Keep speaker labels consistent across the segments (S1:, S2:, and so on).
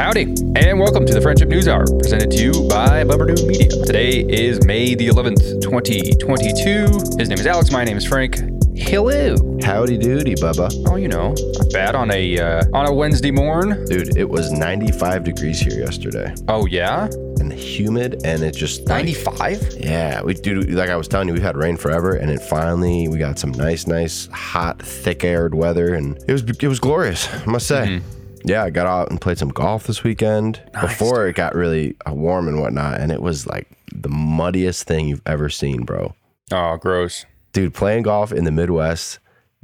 S1: Howdy, and welcome to the Friendship News Hour, presented to you by Bummer New Media. Today is May the 11th, 2022. His name is Alex. My name is Frank. Hello.
S2: Howdy doody, Bubba.
S1: Oh, you know, not bad on a uh, on a Wednesday morn.
S2: Dude, it was 95 degrees here yesterday
S1: Oh yeah,
S2: and humid, and it just like-
S1: 95.
S2: yeah, we dude, like I was telling you, we've had rain forever, and it finally we got some nice, nice, hot, thick-aired weather, and it was it was glorious, I must say. Yeah, I got out and played some golf this weekend before it got really uh, warm and whatnot, and it was like the muddiest thing you've ever seen, bro.
S1: Oh, gross.
S2: dude, playing golf in the Midwest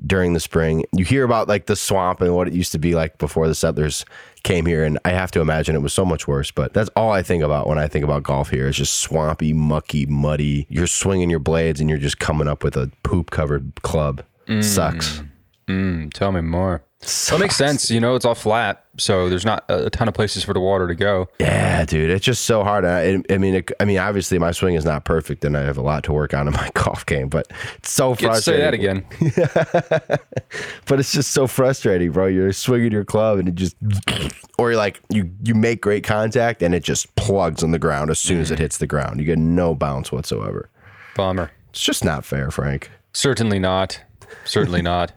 S2: during the spring, you hear about like the swamp and what it used to be like before the settlers came here. And I have to imagine it was so much worse, but that's all I think about when I think about golf here. It's just swampy, mucky, muddy. You're swinging your blades and you're just coming up with a poop covered club. Sucks.
S1: Mm, tell me more. That makes sense. You know, it's all flat, so there's not a, ton of places for the water to go.
S2: Yeah, dude, it's just so hard. I, I mean, it, I mean, obviously my swing is not perfect, and I have a lot to work on in my golf game. But it's so
S1: Get to say that again.
S2: but it's just so frustrating, bro. You're swinging your club and it just, or you're like you you make great contact and it just plugs on the ground as soon as it mm. hits the ground. You get no bounce whatsoever.
S1: Bummer.
S2: It's just not fair, Frank.
S1: Certainly not. Certainly not.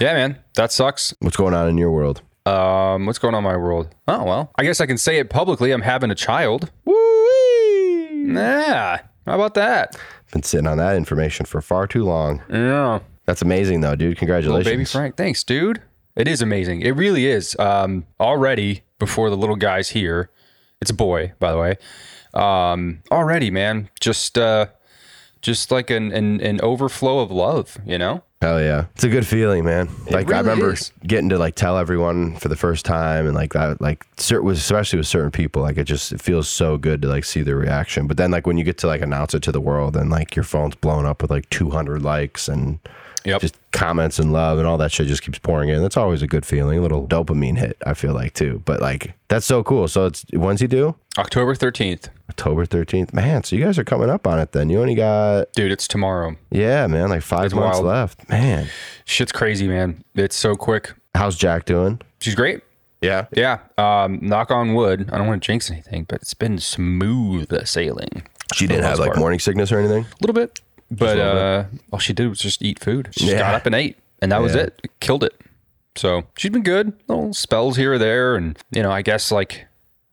S1: Yeah, man, that sucks.
S2: What's going on in your world?
S1: Um, what's going on in my world? Oh well, I guess I can say it publicly. I'm having a child.
S2: Woo!
S1: Yeah, how about that?
S2: Been sitting on that information for far too long.
S1: Yeah,
S2: That's amazing, though, dude.
S1: little
S2: Congratulations.
S1: baby Frank. Thanks, dude. It is amazing. It really is. Um, already before the little guy's here, it's a boy, by the way. Um, already, man, just uh, just like an, an an overflow of love, you know.
S2: Hell yeah. It's a good feeling, man. like I remember
S1: is.
S2: getting to like tell everyone for the first time and like that like cer- was especially with certain people, like it just it feels so good to like see their reaction. But then like when you get to like announce it to the world and like your phone's blown up with like 200 likes and
S1: Yep.
S2: just comments and love and all that shit just keeps pouring in. That's always a good feeling, a little dopamine hit, I feel like too. But like that's so cool. So it's when's he due?
S1: October thirteenth,
S2: October 13th. Man, so you guys are coming up on it then. You only got
S1: dude. It's tomorrow.
S2: yeah, man, like 5
S1: It's
S2: months
S1: wild.
S2: left. Man.
S1: Shit's crazy, man. It's so quick.
S2: How's Jack doing?
S1: She's great.
S2: Yeah.
S1: Yeah. Um, knock on wood. I don't want to jinx anything, but it's been smooth sailing.
S2: She didn't have like
S1: part.
S2: morning sickness or anything.
S1: A little bit, but uh, all she did was just eat food. She just
S2: Yeah.
S1: got up and ate, and that was
S2: Yeah.
S1: it. Killed it. So she's been good. Little spells here or there, and you know, I guess like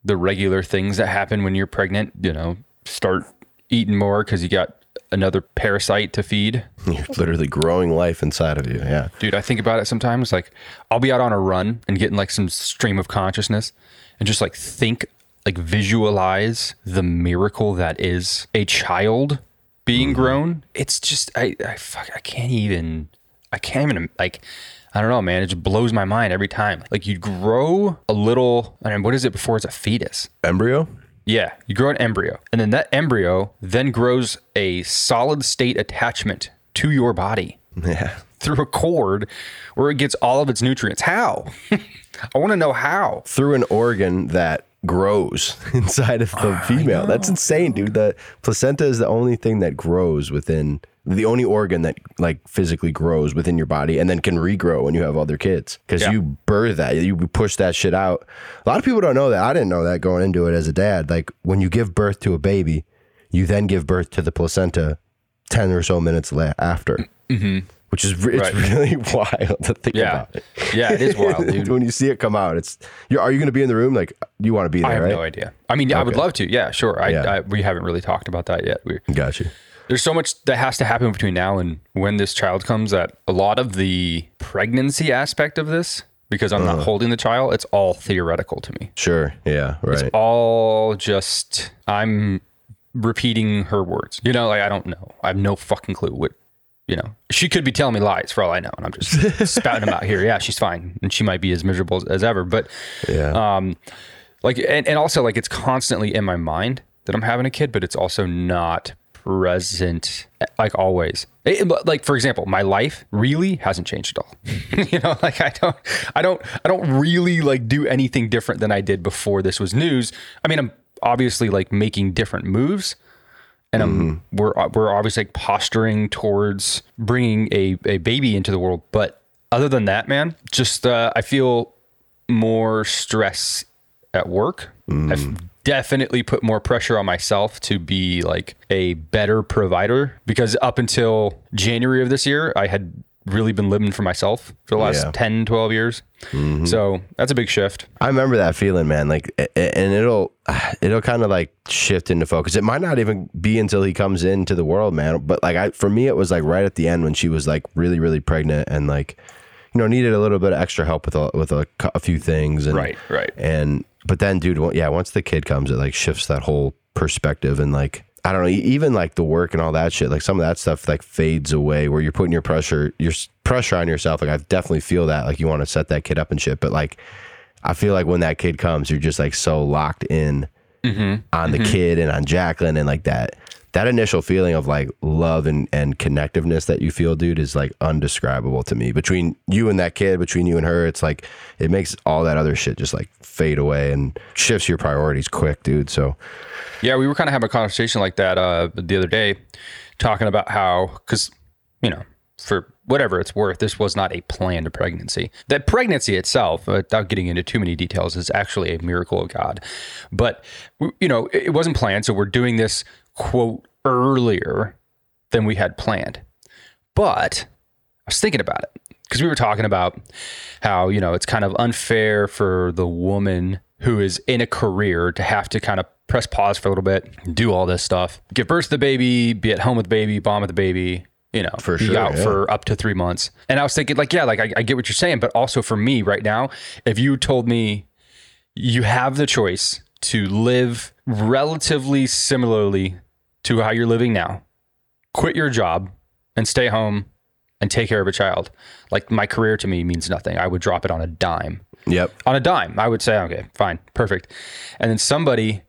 S1: the regular things that happen when you're pregnant. You know, start eating more because you got another parasite to feed.
S2: You're literally growing life inside of you. Yeah.
S1: Dude, I think about it sometimes. Like, I'll be out on a run and getting like some stream of consciousness and just like think, like visualize the miracle that is a child being mm-hmm. grown. It's just, I, I fuck, I can't even, I can't even, like, I don't know, man. It just blows my mind every time. Like, you grow a little, I mean, what is it before it's a fetus?
S2: Embryo?
S1: Yeah, you grow an embryo, and then that embryo then grows a solid state attachment to your body
S2: Yeah.
S1: through a cord where it gets all of its nutrients. How? I want to know how.
S2: Through an organ that grows inside of the female. That's insane, dude. The placenta is the only thing that grows within the only organ that like physically grows within your body and then can regrow when you have other kids. Because
S1: Yeah.
S2: you birth that you push that shit out. A lot of people don't know that. I didn't know that going into it as a dad. Like when you give birth to a baby you then give birth to the placenta 10 or so minutes la- after mm-hmm. Which is it's
S1: Right.
S2: really wild to think
S1: Yeah.
S2: about
S1: Yeah, it is wild, dude.
S2: when you see it come out it's you're, are you going to be in the room like you want to be there
S1: I have
S2: right
S1: no idea. I mean, I would love to. Yeah, sure. I,
S2: Yeah.
S1: I, we haven't really talked about that yet. We,
S2: got you
S1: there's so much that has to happen between now and when this child comes that a lot of the pregnancy aspect of this, because I'm
S2: Uh-huh.
S1: not holding the child, it's all theoretical to me.
S2: sure yeah right It's
S1: All just, I'm repeating her words. You know, like I don't know. I have no fucking clue what, you know, she could be telling me lies for all I know. And I'm just spouting them out here. Yeah, she's fine. And she might be as miserable as, as ever. But
S2: yeah
S1: um like and, and also like it's constantly in my mind that i'm having a kid but it's also not present like always It- like for example my life really hasn't changed at all you know like i don't i don't i don't really like do anything different than i did before this was news i mean i'm obviously like making different moves and I'm, mm-hmm. we're uh, we're obviously like posturing towards bringing a, a baby into the world. But other than that, man, just uh, I feel more stress at work. Mm-hmm. I've definitely put more pressure on myself to be like a better provider because up until January of this year, I had really been living for myself for the last
S2: Yeah.
S1: 10, 12 years. Mm-hmm. So that's a big shift.
S2: I remember that feeling, man. Like, and it'll it'll kind of like shift into focus. It might not even be until he comes into the world, man. But like, I for me, it was like right at the end when she was like really, really pregnant and like, you know, needed a little bit of extra help with a, with a, a few things. And,
S1: Right, right.
S2: And but then, dude, yeah, once the kid comes, it like shifts that whole perspective and like. I don't know, even like the work and all that shit, like some of that stuff like fades away where you're putting your pressure, your pressure on yourself. Like I definitely feel that, like you want to set that kid up and shit. But like, I feel like when that kid comes, you're just like so locked in mm-hmm. on the mm-hmm. kid and on Jacqueline and like that that initial feeling of like love and, and connectiveness that you feel, dude, is like undescribable to me. Between you and that kid, between you and her, it's like it makes all that other shit just like fade away and shifts your priorities quick, dude. So
S1: Yeah, we were kind of having a conversation like that uh, the other day, talking about how, because, you know, for whatever it's worth, this was not a planned pregnancy. That pregnancy itself, uh, without getting into too many details, is actually a miracle of God. But, you know, it it wasn't planned. So we're doing this, quote, earlier than we had planned. But I was thinking about it because we were talking about how, you know, it's kind of unfair for the woman who is in a career to have to kind of press pause for a little bit, do all this stuff, give birth to the baby, be at home with the baby, bomb with the baby, you know,
S2: For
S1: be
S2: sure,
S1: out
S2: yeah.
S1: for up to three months. And I was thinking, like, yeah, like I, I get what you're saying, but also for me right now, if you told me you have the choice to live relatively similarly to how you're living now, quit your job and stay home and take care of a child. Like my career to me means nothing. I would drop it on a dime.
S2: yep.
S1: On a dime, I would say, okay, fine, perfect. And then somebody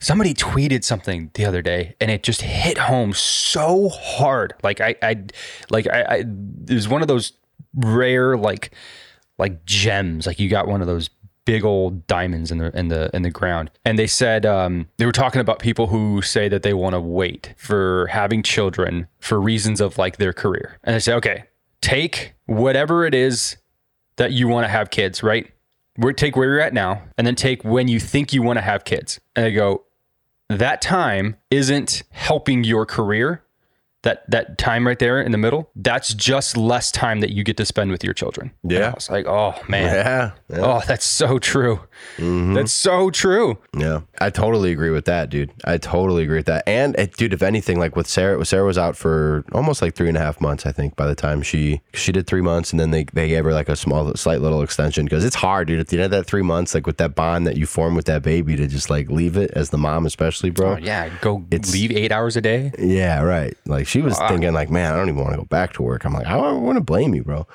S1: somebody tweeted something the other day and it just hit home so hard. Like I I like I, I it was one of those rare like like gems. Like you got one of those big old diamonds in the in the in the ground. And they said um, they were talking about people who say that they want to wait for having children for reasons of like their career. And they say, okay, take whatever it is that you want to have kids, right? Where take where you're at now, and then take when you think you want to have kids. And they go, that time isn't helping your career. That that time right there in the middle, that's just less time that you get to spend with your children.
S2: Yeah.
S1: it's like, oh man.
S2: Yeah. Yeah.
S1: Oh, that's so true. That's so true.
S2: Yeah, I totally agree with that, dude. I totally agree with that. And uh, dude, if anything, like with Sarah, Sarah was out for almost like three and a half months, I think. By the time she she did three months, and then they they gave her like a small, slight little extension because it's hard, dude. At the end of that three months, like with that bond that you form with that baby, to just like leave it as the mom, especially, bro.
S1: Oh, yeah, go
S2: It's-
S1: leave eight hours a day.
S2: Yeah, right. Like she was thinking, like, man, I don't even want to go back to work. I'm like, I don't want to blame you, bro.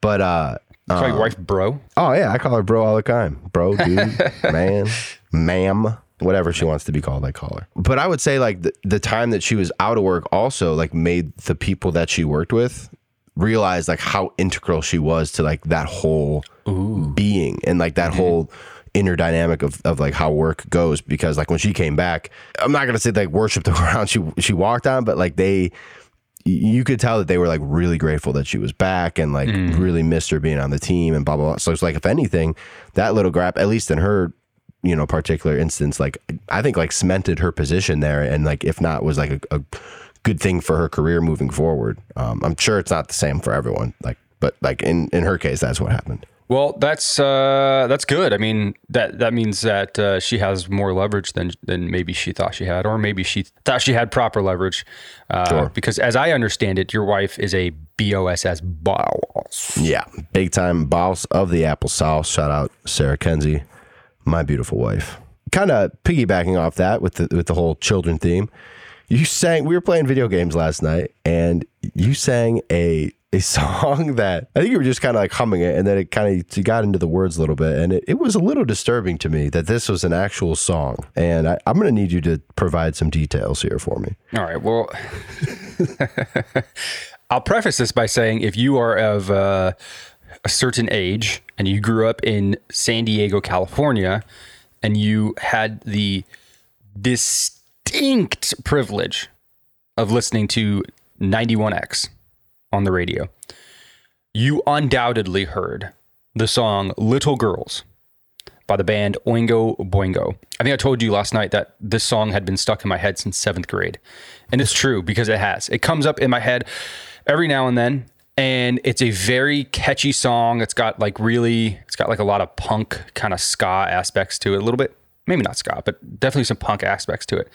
S2: But uh,
S1: Call your wife bro.
S2: Oh yeah, I call her bro all the time. Bro, dude, man, ma'am, whatever she wants to be called, I call her. But I would say like the, the time that she was out of work also like made the people that she worked with realize like how integral she was to like that whole being and like that whole inner dynamic of, of like how work goes because like when she came back i'm not gonna say like worship the ground she she walked on but like they you could tell that they were like really grateful that she was back and like really missed her being on the team and blah blah blah. So it's like if anything, that little grab, at least in her, you know, particular instance, like I think like cemented her position there and like if not was like a, a good thing for her career moving forward. Um, I'm sure it's not the same for everyone, like but like in in her case, that's what happened.
S1: Well, that's uh, that's good. I mean, that that means that uh, she has more leverage than than maybe she thought she had, or maybe she thought she had proper leverage. Uh,
S2: Sure.
S1: Because as I understand it, your wife is a BOSS boss.
S2: Yeah, big time boss of the apple sauce. Shout out Sarah Kenzie, my beautiful wife. Kind of piggybacking off that with the with the whole children theme. You sang. We were playing video games last night, and you sang a a song that I think you were just kind of like humming it, and then it kind of got into the words a little bit, and it, it was a little disturbing to me that this was an actual song. And I, I'm going to need you to provide some details here for me.
S1: All right. Well, I'll preface this by saying if you are of uh, a certain age and you grew up in San Diego, California, and you had the distinct privilege of listening to 91X on the radio, you undoubtedly heard the song Little Girls by the band Oingo Boingo. I think I told you last night that this song had been stuck in my head since seventh grade. And it's true because it has. It comes up in my head every now and then. And it's a very catchy song. It's got like really, it's got like a lot of punk kind of ska aspects to it, a little bit. Maybe not ska, but definitely some punk aspects to it.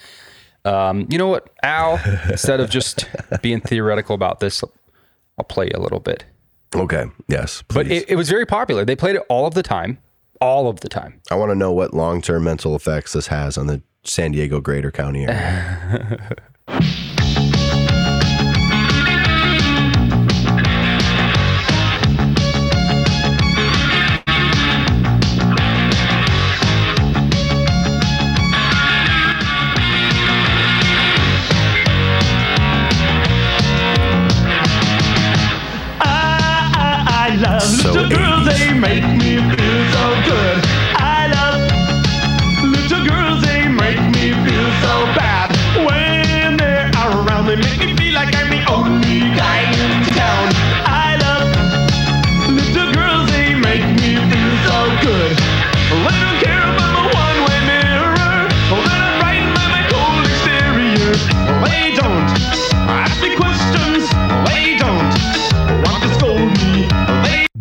S1: Um, you know what, Al? instead of just being theoretical about this, I'll play you a little bit.
S2: Okay. Yes.
S1: But it, it was very popular. They played it all of the time, all of the time.
S2: I want to know what long term mental effects this has on the San Diego Greater County area. So
S3: little girls, they make me feel so good. I love little girls, they make me feel so bad. When they're around, they make me feel like I'm the only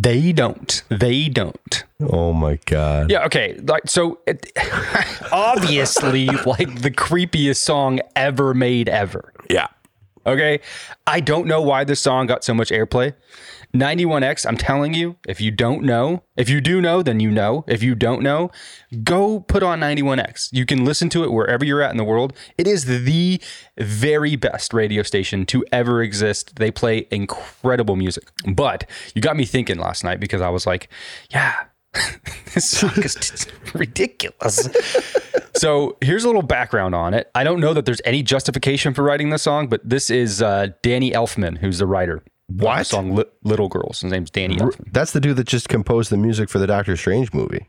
S3: They don't. They don't.
S2: oh my God.
S1: Yeah. Okay. Like so. It, obviously, like the creepiest song ever made ever.
S2: Yeah.
S1: Okay. I don't know why this song got so much airplay. 91X, I'm telling you, if you don't know, if you do know, then you know. If you don't know, go put on 91X. You can listen to it wherever you're at in the world. It is the very best radio station to ever exist. They play incredible music. But you got me thinking last night because I was like, yeah, this song is ridiculous. so here's a little background on it. I don't know that there's any justification for writing this song, but this is uh, Danny Elfman, who's the writer. The
S2: What?
S1: song Li- Little Girls? His name's Danny Elfman.
S2: That's the dude that just composed the music for the Doctor Strange movie.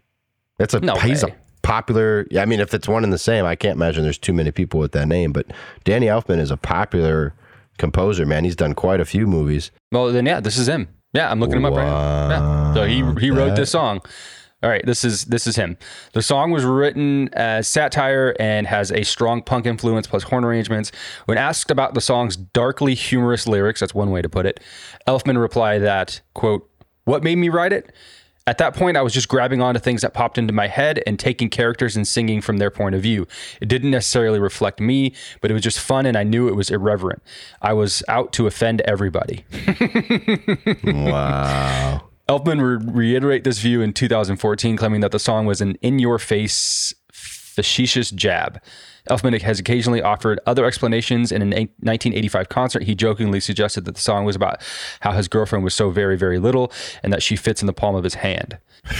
S2: That's a
S1: No
S2: he's
S1: way.
S2: a popular. Yeah, I mean, if it's one and the same, I can't imagine there's too many people with that name. But Danny Elfman is a popular composer. Man, he's done quite a few movies.
S1: Well, then yeah, this is him. Yeah, I'm looking him up right now. Yeah. So he he wrote this song. All right, this is this is him. The song was written as satire and has a strong punk influence plus horn arrangements. When asked about the song's darkly humorous lyrics, that's one way to put it, Elfman replied that, quote, "What made me write it? At that point, I was just grabbing onto things that popped into my head and taking characters and singing from their point of view. It didn't necessarily reflect me, but it was just fun and I knew it was irreverent. I was out to offend everybody.
S2: Wow.
S1: Elfman would reiterate this view in 2014, claiming that the song was an in your face, facetious jab. Elfman has occasionally offered other explanations. In a 1985 concert, he jokingly suggested that the song was about how his girlfriend was so very, very little and that she fits in the palm of his hand.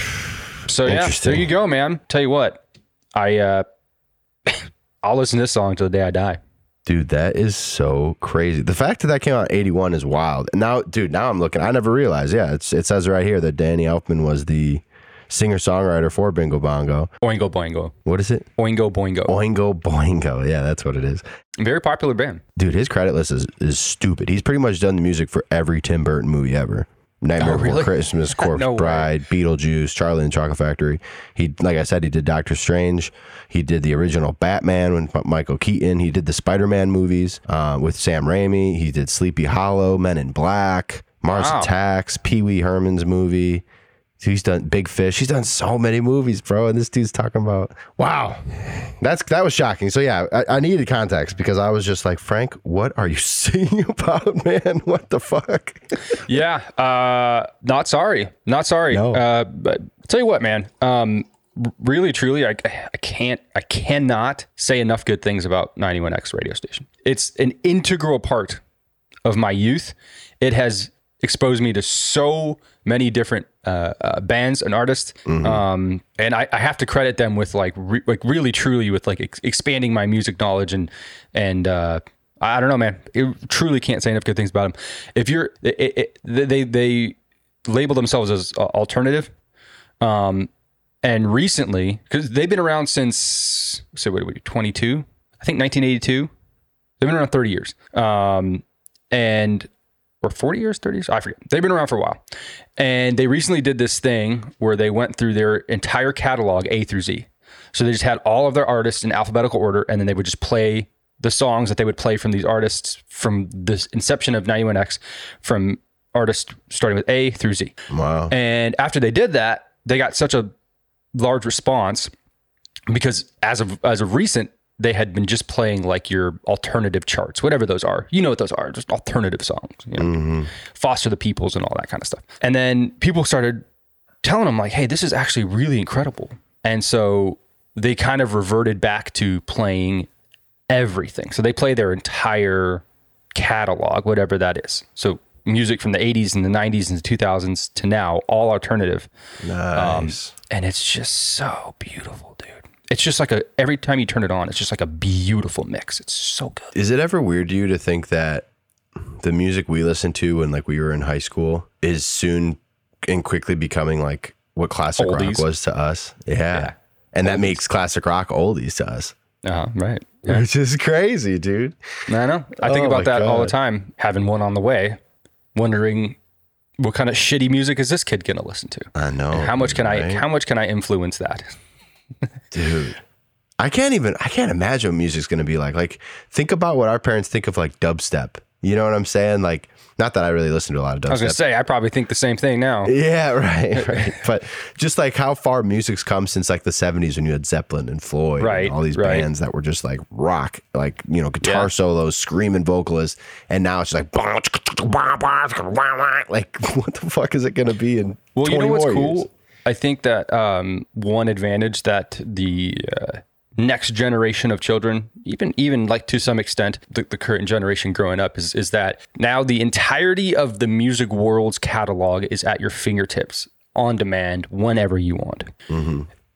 S1: So, yeah, there you go, man. Tell you what, I, uh, I'll listen to this song till the day I die.
S2: Dude, that is so crazy. The fact that that came out in 81 is wild. And now, dude, now I'm looking. I never realized. Yeah, it's, it says right here that Danny Elfman was the singer songwriter for Bingo Bongo.
S1: Oingo Boingo.
S2: What is it?
S1: Oingo Boingo.
S2: Oingo Boingo. Yeah, that's what it is.
S1: Very popular band.
S2: Dude, his credit list is, is stupid. He's pretty much done the music for every Tim Burton movie ever. Nightmare
S1: Oh,
S2: Before
S1: really?
S2: Christmas, Corpse
S1: No way.
S2: Bride, Beetlejuice, Charlie and the Chocolate Factory. He, like I said, he did Doctor Strange. He did the original Batman with Michael Keaton. He did the Spider Man movies uh, with Sam Raimi. He did Sleepy Hollow, Men in Black, Mars
S1: Wow.
S2: Attacks, Pee Wee Herman's movie. He's done Big Fish. He's done so many movies, bro. And this dude's talking about wow. That's that was shocking. So yeah, I, I needed context because I was just like, Frank, what are you singing about, man? What the fuck?
S1: Yeah, uh, not sorry, not sorry.
S2: No.
S1: Uh, but tell you what, man. Um, really, truly, I, I can't, I cannot say enough good things about 91X radio station. It's an integral part of my youth. It has exposed me to so many different uh, uh, bands and artists, um, and I, I have to credit them with like, re- like really, truly, with like ex- expanding my music knowledge and and. Uh, I don't know, man. It truly can't say enough good things about them. If you're, it, it, they they label themselves as uh, alternative, um, and recently because they've been around since say what are we 22? I think 1982. They've been around 30 years. Um, and or 40 years, 30 years. Oh, I forget. They've been around for a while. And they recently did this thing where they went through their entire catalog, A through Z. So they just had all of their artists in alphabetical order, and then they would just play the songs that they would play from these artists from the inception of 91X, from artists starting with A through Z.
S2: Wow.
S1: And after they did that, they got such a large response because as of as of recent, they had been just playing like your alternative charts, whatever those are. You know what those are, just alternative songs. You know, mm-hmm. Foster the Peoples and all that kind of stuff. And then people started telling them like, "Hey, this is actually really incredible." And so they kind of reverted back to playing everything. So they play their entire catalog, whatever that is. So music from the 80s and the 90s and the 2000s to now, all alternative.
S2: Um, nice.
S1: And it's just so beautiful. It's just like a every time you turn it on, it's just like a beautiful mix. It's so good.
S2: Is it ever weird to you to think that the music we listened to when like we were in high school is soon and quickly becoming like what classic rock was to us? Yeah. And that makes classic rock oldies to us.
S1: Uh-huh, right. Yeah.
S2: Which is crazy, dude.
S1: I know. I think
S2: Oh
S1: about
S2: my
S1: that all the time, having one on the way, wondering what kind of shitty music is this kid gonna listen to?
S2: I know.
S1: How much can I how much can I influence that?
S2: dude i can't even i can't imagine what music's going to be like like think about what our parents think of like dubstep you know what i'm saying like not that i really listen to a lot of dubstep.
S1: I was gonna say I probably think the same thing now.
S2: yeah right right but just like how far music's come since like the 70s when you had zeppelin and floyd
S1: Right,
S2: and all these
S1: right.
S2: bands that were just like rock like you know guitar
S1: Yeah.
S2: solos screaming vocalists and now it's just like like what the fuck is it going to be in
S1: Well,
S2: 20
S1: you know what's cool?
S2: years?
S1: I think that um, one advantage that the uh, next generation of children, even even like to some extent, the, the current generation growing up, is is that now the entirety of the music world's catalog is at your fingertips, on demand, whenever you want.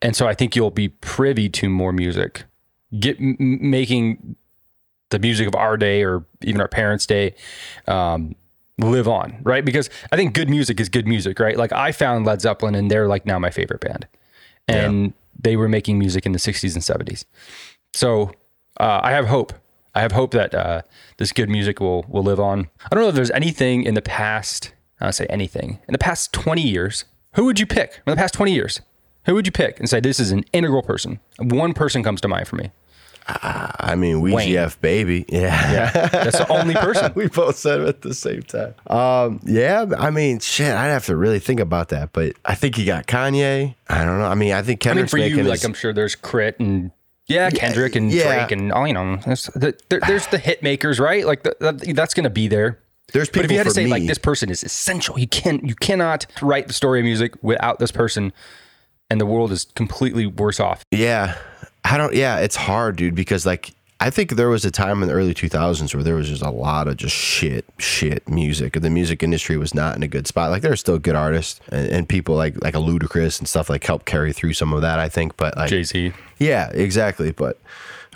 S1: And so I think you'll be privy to more music, get m- making the music of our day or even our parents' day um, live on, right? Because I think good music is good music, right? Like I found Led Zeppelin and they're like now my favorite band. And they were making music in the 60s and 70s. So uh, I have hope. I have hope that uh, this good music will will live on. I don't know if there's anything in the past, I don't say anything, in the past 20 years. Who would you pick in the past 20 years? Who would you pick and say this is an integral person? One person comes to mind for me.
S2: I mean we
S1: Wayne.
S2: gf baby yeah
S1: Yeah, that's the only person.
S2: we both said it at the same time. Um, yeah, I mean, shit, I'd have to really think about that. But I think you got Kanye. I don't know. I mean, I think
S1: I mean, for you,
S2: making
S1: like
S2: his,
S1: I'm sure there's Crit and yeah, Kendrick and
S2: yeah.
S1: Drake and all you know. There's the, there, there's the hit makers, right? Like the, that, that's going to be there.
S2: There's people.
S1: But if you had to say
S2: me-
S1: like this person is essential, you can't. you cannot write the story of music without this person, and the world is completely worse off.
S2: yeah, I don't. Yeah, it's hard, dude, because like I think there was a time in the early 2000s where there was just a lot of just shit, shit music. The music industry was not in a good spot. Like there are still good artists and, and people like like a Ludacris and stuff like help carry through some of that. I think, but like
S1: Jay Z.
S2: Yeah, exactly. But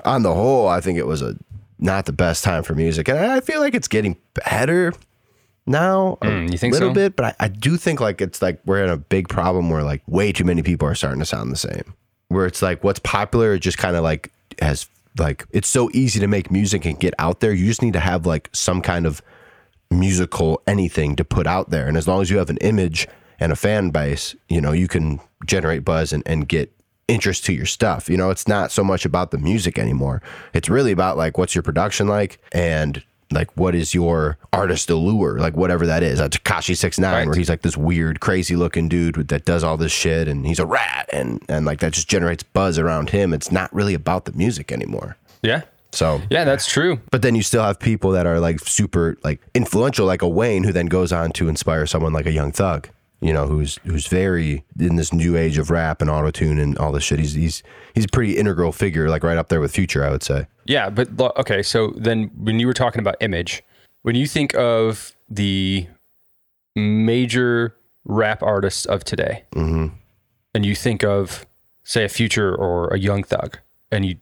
S2: on the whole, I think it was a not the best time for music, and I feel like it's getting better now a
S1: Mm, you think
S2: little
S1: so?
S2: bit. But I, I do think like it's like we're in a big problem where like way too many people are starting to sound the same. Where it's like what's popular just kind of like has like it's so easy to make music and get out there. You just need to have like some kind of musical anything to put out there. And as long as you have an image and a fan base, you know, you can generate buzz and, and get interest to your stuff. You know, it's not so much about the music anymore. It's really about like what's your production like and like what is your artist allure, like whatever that is. Uh, Tekashi Six Nine,
S1: Right.
S2: where he's like this weird, crazy looking dude with- that does all this shit, and he's a rat, and and like that just generates buzz around him. It's not really about the music anymore.
S1: Yeah,
S2: So
S1: yeah, that's true.
S2: but then you still have people that are like super like influential, like a Wayne, who then goes on to inspire someone like a Young Thug, you know, who's who's very in this new age of rap and auto tune and all this shit. He's he's he's a pretty integral figure, like right up there with Future, I would say.
S1: Yeah, but okay. So then, when you were talking about image, when you think of the major rap artists of today, mm-hmm. and you think of, say, a Future or a Young Thug, and you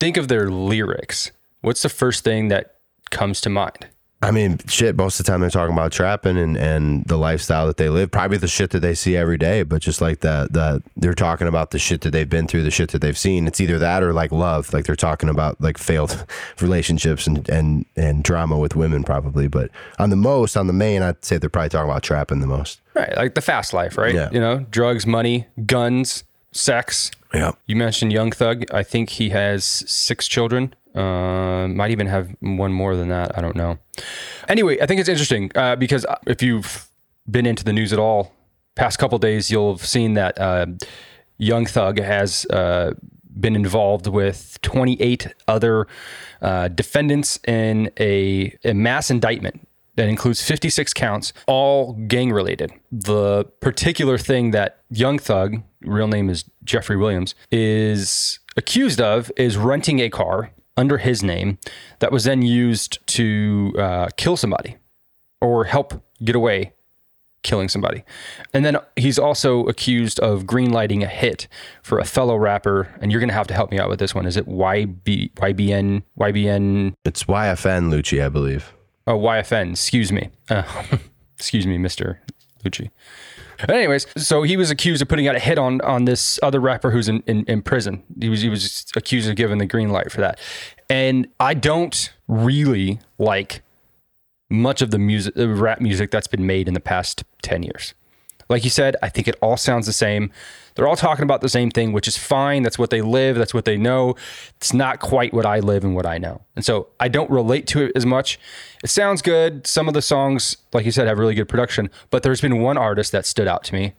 S1: think of their lyrics, what's the first thing that comes to mind?
S2: I mean, shit, most of the time they're talking about trapping and, and the lifestyle that they live, probably the shit that they see every day, but just like that, that they're talking about the shit that they've been through, the shit that they've seen. It's either that or like love. Like they're talking about like failed relationships and, and, and drama with women, probably. But on the most, on the main, I'd say they're probably talking about trapping the most.
S1: Right. Like the fast life, right?
S2: Yeah.
S1: You know, drugs, money, guns, sex.
S2: Yeah.
S1: You mentioned Young Thug. I think he has six children. Uh, might even have one more than that. I don't know. Anyway, I think it's interesting uh, because if you've been into the news at all, past couple days, you'll have seen that uh, Young Thug has uh, been involved with 28 other uh, defendants in a, a mass indictment that includes 56 counts, all gang related. The particular thing that Young Thug, real name is Jeffrey Williams, is accused of is renting a car under his name that was then used to uh, kill somebody or help get away killing somebody. And then he's also accused of greenlighting a hit for a fellow rapper. And you're going to have to help me out with this one. Is it YB, YBN, YBN,
S2: It's YFN Lucci, I believe.
S1: Oh, YFN. Excuse me. Uh, excuse me, Mister Lucci. Anyways, so he was accused of putting out a hit on on this other rapper who's in, in, in prison. He was he was accused of giving the green light for that. And I don't really like much of the music, the rap music that's been made in the past ten years. Like you said, I think it all sounds the same. They're all talking about the same thing, which is fine. That's what they live. That's what they know. It's not quite what I live and what I know. And so I don't relate to it as much. It sounds good. Some of the songs, like you said, have really good production. But there's been one artist that stood out to me,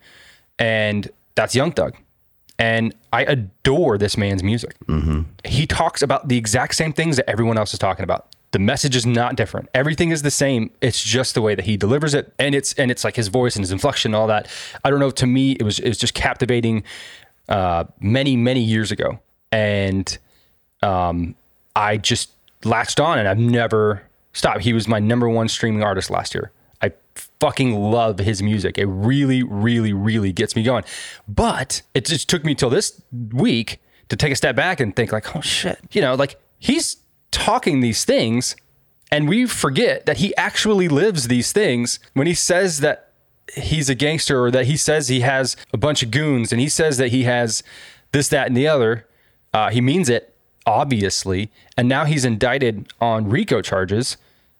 S1: and that's Young Thug. And I adore this man's music. Mm-hmm. He talks about the exact same things that everyone else is talking about. The message is not different. Everything is the same. It's just the way that he delivers it, and it's and it's like his voice and his inflection and all that. I don't know. To me, it was it was just captivating. Uh, many many years ago, and um, I just latched on, and I've never stopped. He was my number one streaming artist last year. I fucking love his music. It really, really, really gets me going. But it just took me till this week to take a step back and think like, oh shit, you know, like he's talking these things and we forget that he actually lives these things when he says that he's a gangster or that he says he has a bunch of goons and he says that he has this, that, and the other. Uh, he means it, obviously. And now he's indicted on RICO charges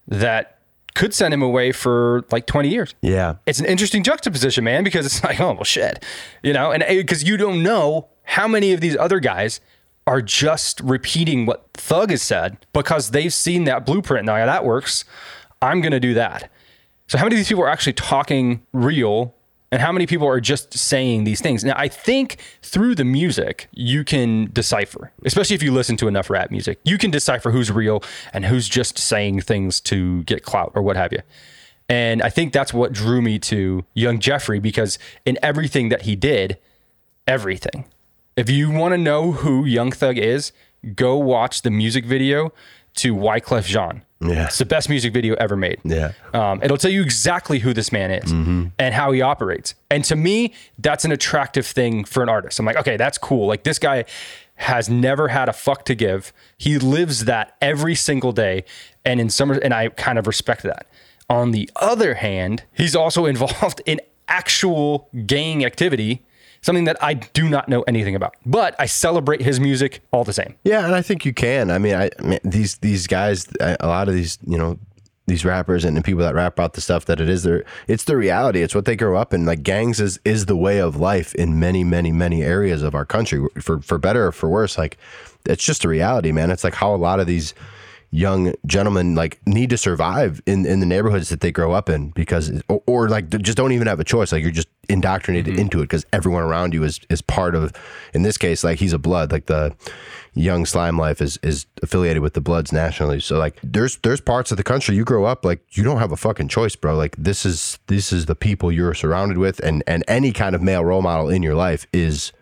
S1: that could send him away for like 20 years
S2: Yeah.
S1: it's an interesting juxtaposition, man, because it's like, oh well, shit, you know, and because you don't know how many of these other guys are just repeating what Thug has said because they've seen that blueprint. Now, that works. I'm gonna do that. So, how many of these people are actually talking real? And how many people are just saying these things? Now, I think through the music, you can decipher, especially if you listen to enough rap music, you can decipher who's real and who's just saying things to get clout or what have you. And I think that's what drew me to Young Jeffrey because in everything that he did, everything. If you want to know who Young Thug is, go watch the music video to Wyclef Jean.
S2: Yeah.
S1: It's the best music video ever made.
S2: Yeah.
S1: Um, it'll tell you exactly who this man is and how he operates. And to me, that's an attractive thing for an artist. I'm like, okay, that's cool. Like this guy has never had a fuck to give. He lives that every single day. And in some, and I kind of respect that. On the other hand, he's also involved in actual gang activity, something that I do not know anything about. But I celebrate his music all the same.
S2: Yeah, and I think you can. I mean, I, I mean, these these guys, a lot of these, you know, these rappers and the people that rap about the stuff that it is their, it's the reality. It's what they grow up in. Like gangs is is the way of life in many, many, many areas of our country, for for better or for worse. Like, it's just a reality, man. It's like how a lot of these young gentlemen like need to survive in, in the neighborhoods that they grow up in because or, or like just don't even have a choice. Like you're just indoctrinated mm-hmm. into it because everyone around you is is part of in this case like he's a blood like the young slime life is is affiliated with the bloods nationally. So like there's there's parts of the country you grow up like you don't have a fucking choice bro. Like this is this is the people you're surrounded with and and any kind of male role model in your life is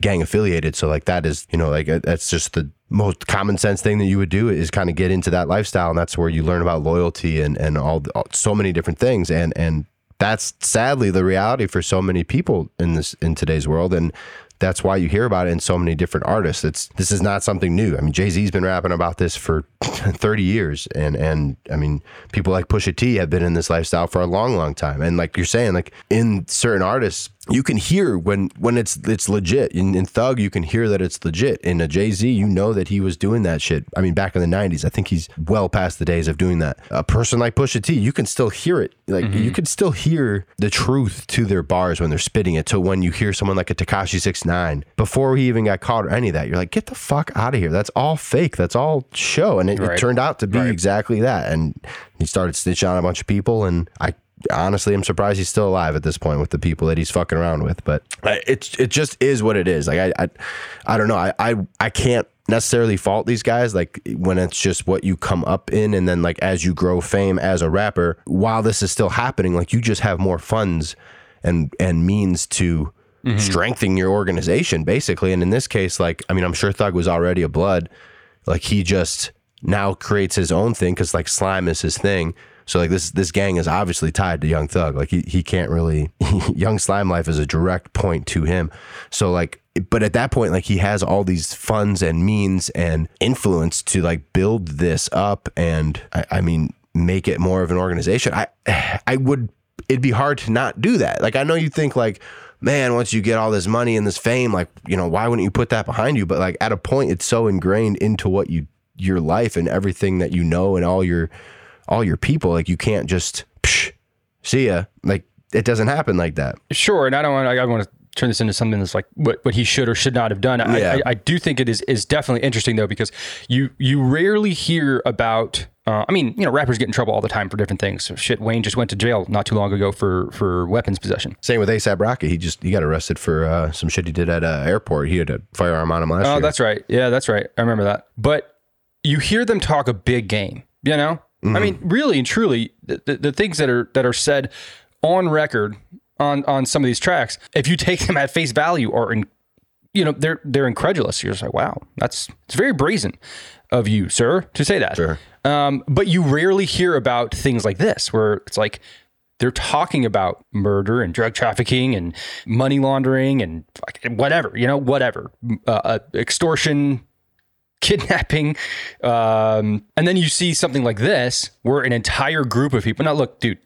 S2: gang affiliated. So like that is, you know, like that's just the most common sense thing that you would do is kind of get into that lifestyle, and that's where you learn about loyalty and and all, all so many different things, and and that's sadly the reality for so many people in this in today's world, and. That's why you hear about it in so many different artists. It's this is not something new. I mean, Jay Z's been rapping about this for 30 years and and I mean people like Pusha T have been in this lifestyle for a long long time and like you're saying like in certain artists you can hear when when it's it's legit. In, in Thug you can hear that it's legit. In a Jay Z you know that he was doing that shit. I mean back in the 90s I think he's well past the days of doing that. A person like Pusha T you can still hear it. Like mm-hmm. you can still hear the truth to their bars when they're spitting it to when you hear someone like a Tekashi 69 before he even got caught or any of that. You're like get the fuck out of here. That's all fake. That's all show. And it, it turned out to be
S1: Right.
S2: exactly that. And he started stitching on a bunch of people and I honestly I'm surprised he's still alive at this point with the people that he's fucking around with but it's it just is what it is. Like I I, I don't know. I, I I can't necessarily fault these guys like when it's just what you come up in and then like as you grow fame as a rapper while this is still happening like you just have more funds and and means to mm-hmm. strengthen your organization basically. And in this case like I mean I'm sure Thug was already a blood. Like he just now creates his own thing because like slime is his thing so like this this gang is obviously tied to young thug. Like he, he can't really young slime life is a direct point to him. So like but at that point like he has all these funds and means and influence to like build this up and i, I mean make it more of an organization. I i would it'd be hard to not do that. Like i know you think like man, once you get all this money and this fame, like, you know, why wouldn't you put that behind you? But like at a point it's so ingrained into what you your life and everything that you know and all your all your people, like you can't just psh, see ya. Like it doesn't happen like that.
S1: Sure, and I don't want. I want to turn this into something that's like what, what he should or should not have done. I,
S2: Yeah.
S1: I, I do think it is is definitely interesting though because you you rarely hear about. Uh, I mean, you know, rappers get in trouble all the time for different things. So shit, Wayne just went to jail not too long ago for for weapons possession.
S2: Same with ASAP Rocky. He just he got arrested for uh, some shit he did at a airport. He had a firearm on him last
S1: Oh,
S2: year.
S1: that's right. Yeah, that's right. I remember that. But you hear them talk a big game. You know, I mean, really and truly, the, the, the things that are that are said on record on on some of these tracks, if you take them at face value, are in, you know, they're they're incredulous. You're just like, wow, that's it's very brazen of you, sir, to say that.
S2: Sure.
S1: Um, but you rarely hear about things like this, where it's like they're talking about murder and drug trafficking and money laundering and whatever, you know, whatever, uh, uh, extortion, kidnapping. Um, and then you see something like this where an entire group of people. Now, look, dude,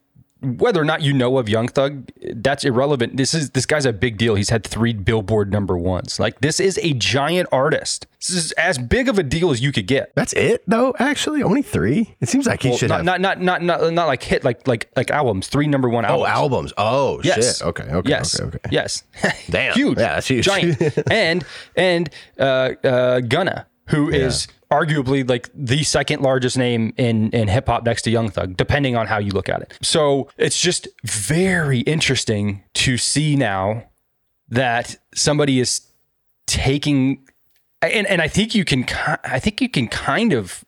S1: whether or not you know of Young Thug, that's irrelevant. This is this guy's a big deal. He's had three Billboard number ones. Like this is a giant artist. This is as big of a deal as you could get.
S2: That's it though. Actually, only three. It seems like he
S1: Well,
S2: should
S1: not,
S2: have.
S1: not not not not not like hit like like like albums. Three number one
S2: oh,
S1: albums.
S2: Oh, albums. Oh
S1: Yes.
S2: shit. Okay. Okay.
S1: Yes.
S2: Okay. Okay.
S1: Yes.
S2: Damn.
S1: huge.
S2: Yeah, that's huge.
S1: Giant. and and uh, uh, Gunna, who is arguably like the second largest name in in hip hop next to Young Thug, depending on how you look at it. So it's just very interesting to see now that somebody is taking and and I think you can I think you can kind of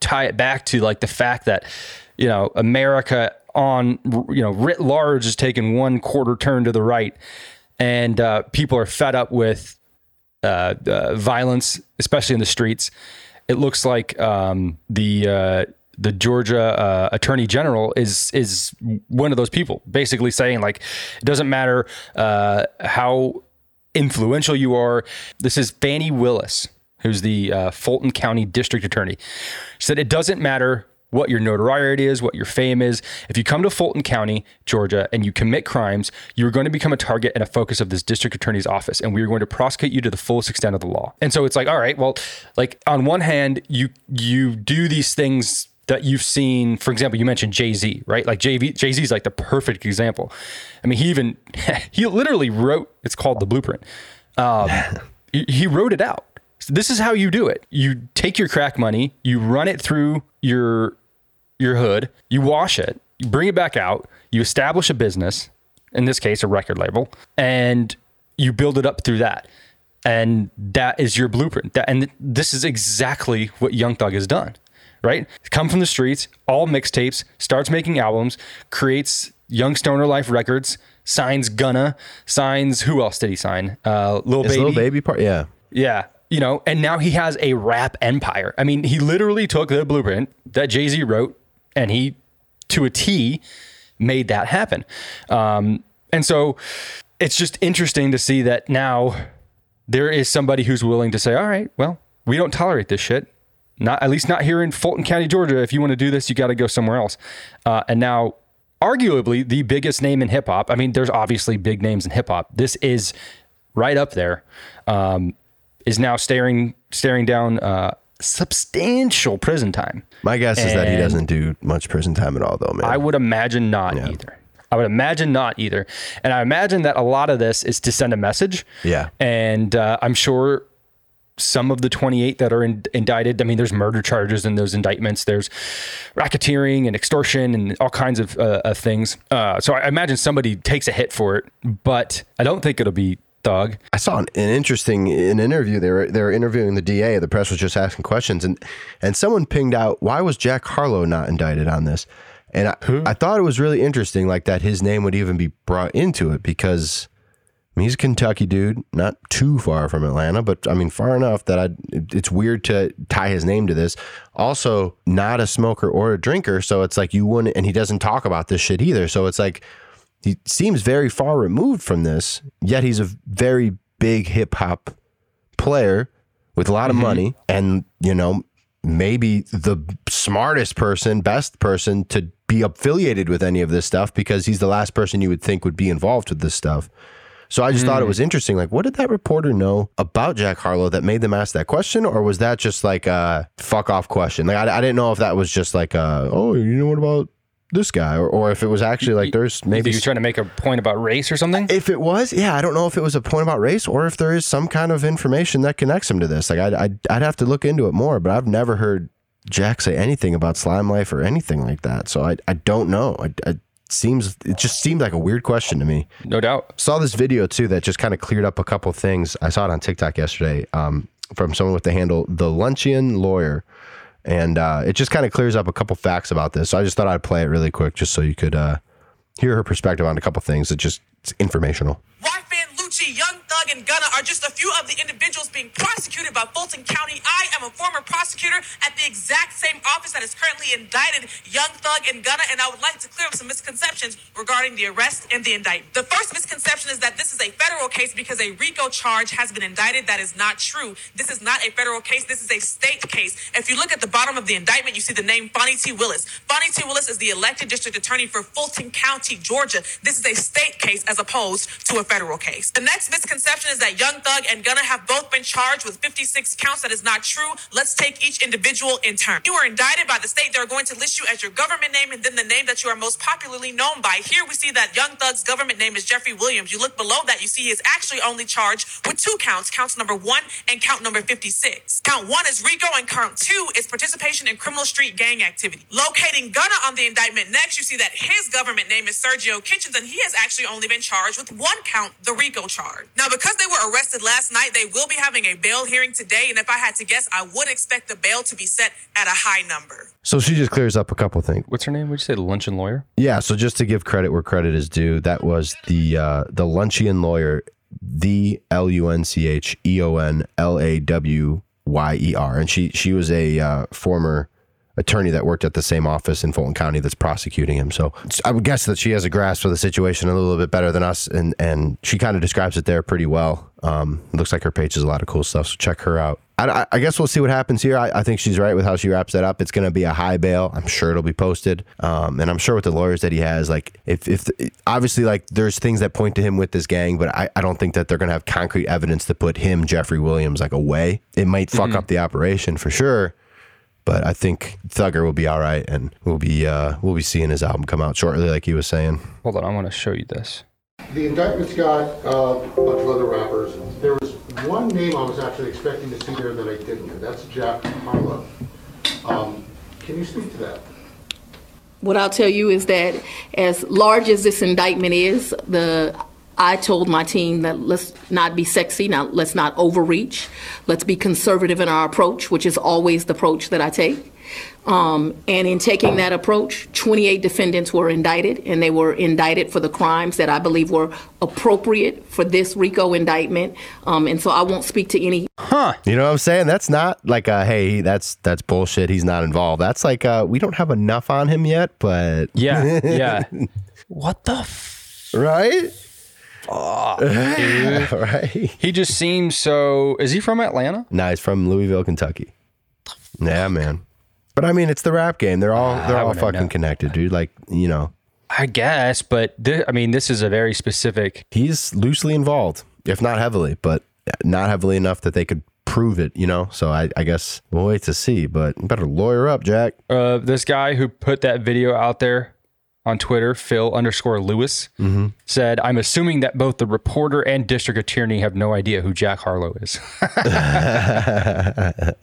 S1: tie it back to like the fact that you know America on you know writ large is taking one quarter turn to the right, and uh, people are fed up with uh, uh, violence, especially in the streets. It looks like um, the uh, the Georgia uh, Attorney General is is one of those people, basically saying like it doesn't matter uh, how influential you are. This is Fani Willis, who's the Fulton County District Attorney. She said it doesn't matter what your notoriety is, what your fame is. If you come to Fulton County, Georgia, and you commit crimes, you're going to become a target and a focus of this district attorney's office, and we are going to prosecute you to the fullest extent of the law. And so it's like, all right, well, like on one hand, you you do these things that you've seen. For example, you mentioned Jay Z, right? Like Jay Jay Z is like the perfect example. I mean, he even he literally wrote. It's called the Blueprint. Um, he, he wrote it out. So this is how you do it. You take your crack money, you run it through your your hood, you wash it, you bring it back out, you establish a business, in this case a record label, and you build it up through that. And that is your blueprint. That, and this is exactly what Young Thug has done, right? Come from the streets, all mixtapes, starts making albums, creates Young Stoner Life Records, signs Gunna, signs who else did he sign? Uh, Lil
S2: His
S1: Baby.
S2: little baby part. Yeah.
S1: Yeah. You know, and now he has a rap empire. I mean, he literally took the blueprint that Jay Z wrote and he, to a T, made that happen. Um, and so it's just interesting to see that now there is somebody who's willing to say, all right, well, we don't tolerate this shit. Not at least not here in Fulton County, Georgia. If you want to do this, you got to go somewhere else. Uh, and now, arguably the biggest name in hip hop. I mean, there's obviously big names in hip hop. This is right up there. Um, is now staring staring down uh, substantial prison time.
S2: My guess is that he doesn't do much prison time at all, though, man.
S1: I would imagine not either. I would imagine not either. And I imagine that a lot of this is to send a message.
S2: Yeah.
S1: And uh, I'm sure some of the 28 that are in, indicted, I mean, there's murder charges in those indictments. There's racketeering and extortion and all kinds of, uh, of things. Uh, so I imagine somebody takes a hit for it, but I don't think it'll be Thug.
S2: I saw an, an interesting an interview. They were they were interviewing the DA. The press was just asking questions, and and someone pinged out why was Jack Harlow not indicted on this, and I, I thought it was really interesting, like that his name would even be brought into it because I mean, he's a Kentucky dude, not too far from Atlanta, but I mean far enough that I it's weird to tie his name to this. Also, not a smoker or a drinker, so it's like you wouldn't, and he doesn't talk about this shit either. So it's like he seems very far removed from this, yet he's a very big hip hop player with a lot of mm-hmm. money and, you know, maybe the smartest person, best person to be affiliated with any of this stuff because he's the last person you would think would be involved with this stuff. So I just thought it mm. was interesting. Like, what did that reporter know about Jack Harlow that made them ask that question, or was that just like a fuck off question? Like, I, I didn't know if that was just like, a, oh, you know what about this guy, or, or if it was actually like there's
S1: Maybe you're trying to make a point about race or something.
S2: if it was, yeah, I don't know if it was a point about race or if there is some kind of information that connects him to this. Like, I'd, I'd, I'd have to look into it more, but I've never heard Jack say anything about slime life or anything like that. So I, I don't know. I, I seems it just seemed like a weird question to me.
S1: No doubt.
S2: Saw this video too that just kind of cleared up a couple things. I saw it on TikTok yesterday um, from someone with the handle the Luncheon Lawyer, and uh, it just kind of clears up a couple facts about this. So I just thought I'd play it really quick just so you could uh, hear her perspective on a couple things. It just it's informational.
S4: Lucci, Young Thug, and Gunna are just a few of the individuals being prosecuted by Fulton County. I am a former prosecutor at the exact same office that is currently indicted Young Thug and Gunna, and I would like to clear up some misconceptions regarding the arrest and the indictment. The first misconception is that this is a federal case because a RICO charge has been indicted. That is not true. This is not a federal case. This is a state case. If you look at the bottom of the indictment, you see the name Fani T. Willis. Fani T. Willis is the elected district attorney for Fulton County, Georgia. This is a state case as opposed to a federal case. The next misconception is that Young Thug and Gunna have both been charged with 56 counts. That is not true. Let's take each individual in turn. You are indicted by the state. They're going to list you as your government name and then the name that you are most popularly known by. Here we see that Young Thug's government name is Jeffrey Williams. You look below that, you see he is actually only charged with two counts, counts number one and count number 56. Count one is RICO and count two is participation in criminal street gang activity. Locating Gunna on the indictment next, you see that his government name is Sergio Kitchens and he has actually only been charged with one count, the RICO charge. Now, because they were arrested last night, they will be having a bail hearing today. And if I had to guess, I would expect the bail to be set at a high number.
S2: So she just clears up a couple things.
S1: What's her name? Would you say the luncheon lawyer?
S2: Yeah, so just to give credit where credit is due, that was the uh, the Luncheon lawyer, the L U N C H E O N L A W Y E R, and she she was a uh, former attorney that worked at the same office in Fulton County that's prosecuting him. So I would guess that she has a grasp of the situation a little bit better than us, and and she kind of describes it there pretty well. Um, looks like her page is a lot of cool stuff, so check her out. I, I guess we'll see what happens here. I, I think she's right with how she wraps that up. It's going to be a high bail. I'm sure it'll be posted, um, and I'm sure with the lawyers that he has, like if if obviously like there's things that point to him with this gang, but I, I don't think that they're going to have concrete evidence to put him Jeffrey Williams like away. It might fuck up the operation for sure. But I think Thugger will be all right, and we'll be uh, we'll be seeing his album come out shortly, like he was saying.
S1: Hold on, I want to show you this.
S5: The indictment's got uh, a bunch of other rappers. There was one name I was actually expecting to see there that I didn't, that's Jack Harlow. Um, Can you speak to that?
S6: What I'll tell you is that as large as this indictment is, the I told my team that let's not be sexy, now let's not overreach. Let's be conservative in our approach, which is always the approach that I take. Um, and in taking that approach, 28 defendants were indicted, and they were indicted for the crimes that I believe were appropriate for this RICO indictment. Um, and so I won't speak to any Huh?
S2: You know what I'm saying? That's not like a hey, that's that's bullshit. He's not involved. That's like uh, we don't have enough on him yet, but
S1: Yeah, yeah. what the? F-
S2: right, right.
S1: he just seems so. Is he from Atlanta?
S2: No, he's from Louisville, Kentucky. Yeah, man. But I mean, it's the rap game. They're all they're
S1: I
S2: all fucking
S1: know.
S2: connected, dude. Like you know,
S1: I guess, but thi- I mean, this is a very specific.
S2: he's loosely involved, if not heavily, but not heavily enough that they could prove it. You know, so I, I guess we'll wait to see. But better lawyer up, Jack.
S1: Uh, this guy who put that video out there on Twitter, Phil underscore Lewis, mm-hmm. said, "I'm assuming that both the reporter and district attorney have no idea who Jack Harlow is."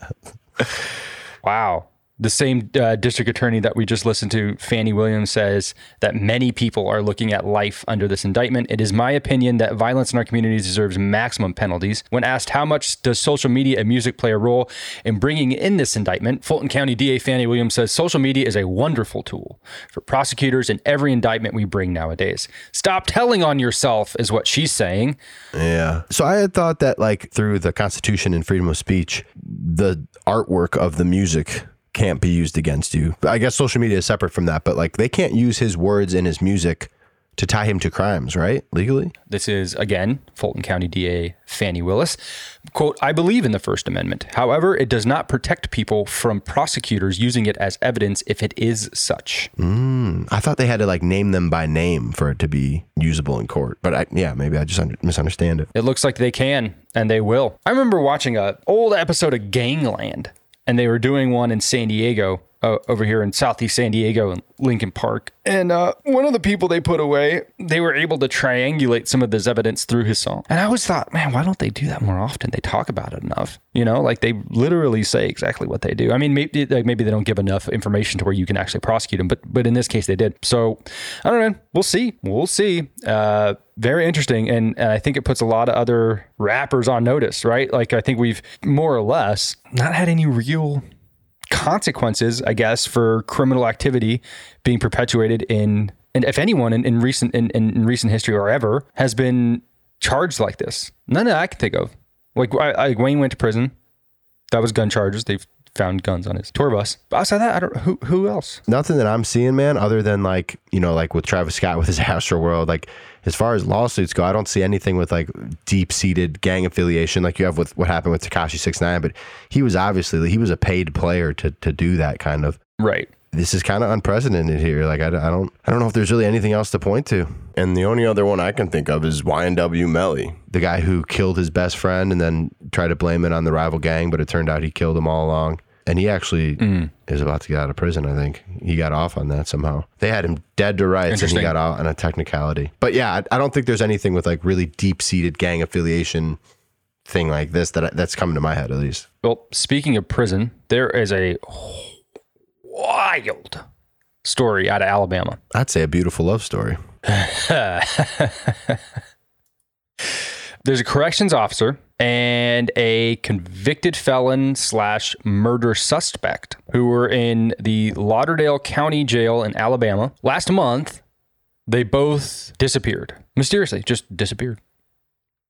S1: wow. The same uh, district attorney that we just listened to, Fani Williams, says that many people are looking at life under this indictment. It is my opinion that violence in our communities deserves maximum penalties. When asked how much does social media and music play a role in bringing in this indictment, Fulton County DA Fani Williams says social media is a wonderful tool for prosecutors in every indictment we bring nowadays. Stop telling on yourself, is what she's saying.
S2: Yeah. So I had thought that like through the Constitution and freedom of speech, the artwork of the music can't be used against you. I guess social media is separate from that, but like they can't use his words in his music to tie him to crimes, right? Legally?
S1: This is, again, Fulton County DA Fani Willis. Quote, I believe in the First Amendment. However, it does not protect people from prosecutors using it as evidence if it is such.
S2: Mm, I thought they had to like name them by name for it to be usable in court. But I, yeah, maybe I just under, misunderstand it.
S1: It looks like they can, and they will. I remember watching a old episode of Gangland, and they were doing one in San Diego, uh, over here in Southeast San Diego and Lincoln Park. And uh, one of the people they put away, they were able to triangulate some of this evidence through his song. And I always thought, man, why don't they do that more often? They talk about it enough, you know, like they literally say exactly what they do. I mean, maybe like maybe they don't give enough information to where you can actually prosecute them, but but in this case they did. So I don't know. We'll see. We'll see. Uh, very interesting, and, and I think it puts a lot of other rappers on notice, right? Like I think we've more or less not had any real consequences, I guess, for criminal activity being perpetuated in, and if anyone in, in recent in, in recent history or ever has been charged like this, none that I can think of. Like, I, I, Wayne went to prison. That was gun charges. They've found guns on his tour bus. But outside that, I don't. Who who else?
S2: Nothing that I'm seeing, man, other than like, you know, like with Travis Scott with his Astroworld. Like, as far as lawsuits go, I don't see anything with like deep seated gang affiliation like you have with what happened with Tekashi Six Nine. But he was obviously he was a paid player to to do that kind of.
S1: Right.
S2: This is kind of unprecedented here. Like I, I don't I don't know if there's really anything else to point to. And the only other one I can think of is YNW Melly, the guy who killed his best friend and then tried to blame it on the rival gang, but it turned out he killed him all along. And he actually mm. is about to get out of prison, I think. He got off on that somehow. They had him dead to rights and he got out on a technicality. But yeah, I, I don't think there's anything with like really deep seated gang affiliation thing like this that that's coming to my head at least.
S1: Well, speaking of prison, there is a wild story out of Alabama.
S2: I'd say a beautiful love story.
S1: There's a corrections officer and a convicted felon slash murder suspect who were in the Lauderdale County Jail in Alabama last month. They both disappeared mysteriously, just disappeared,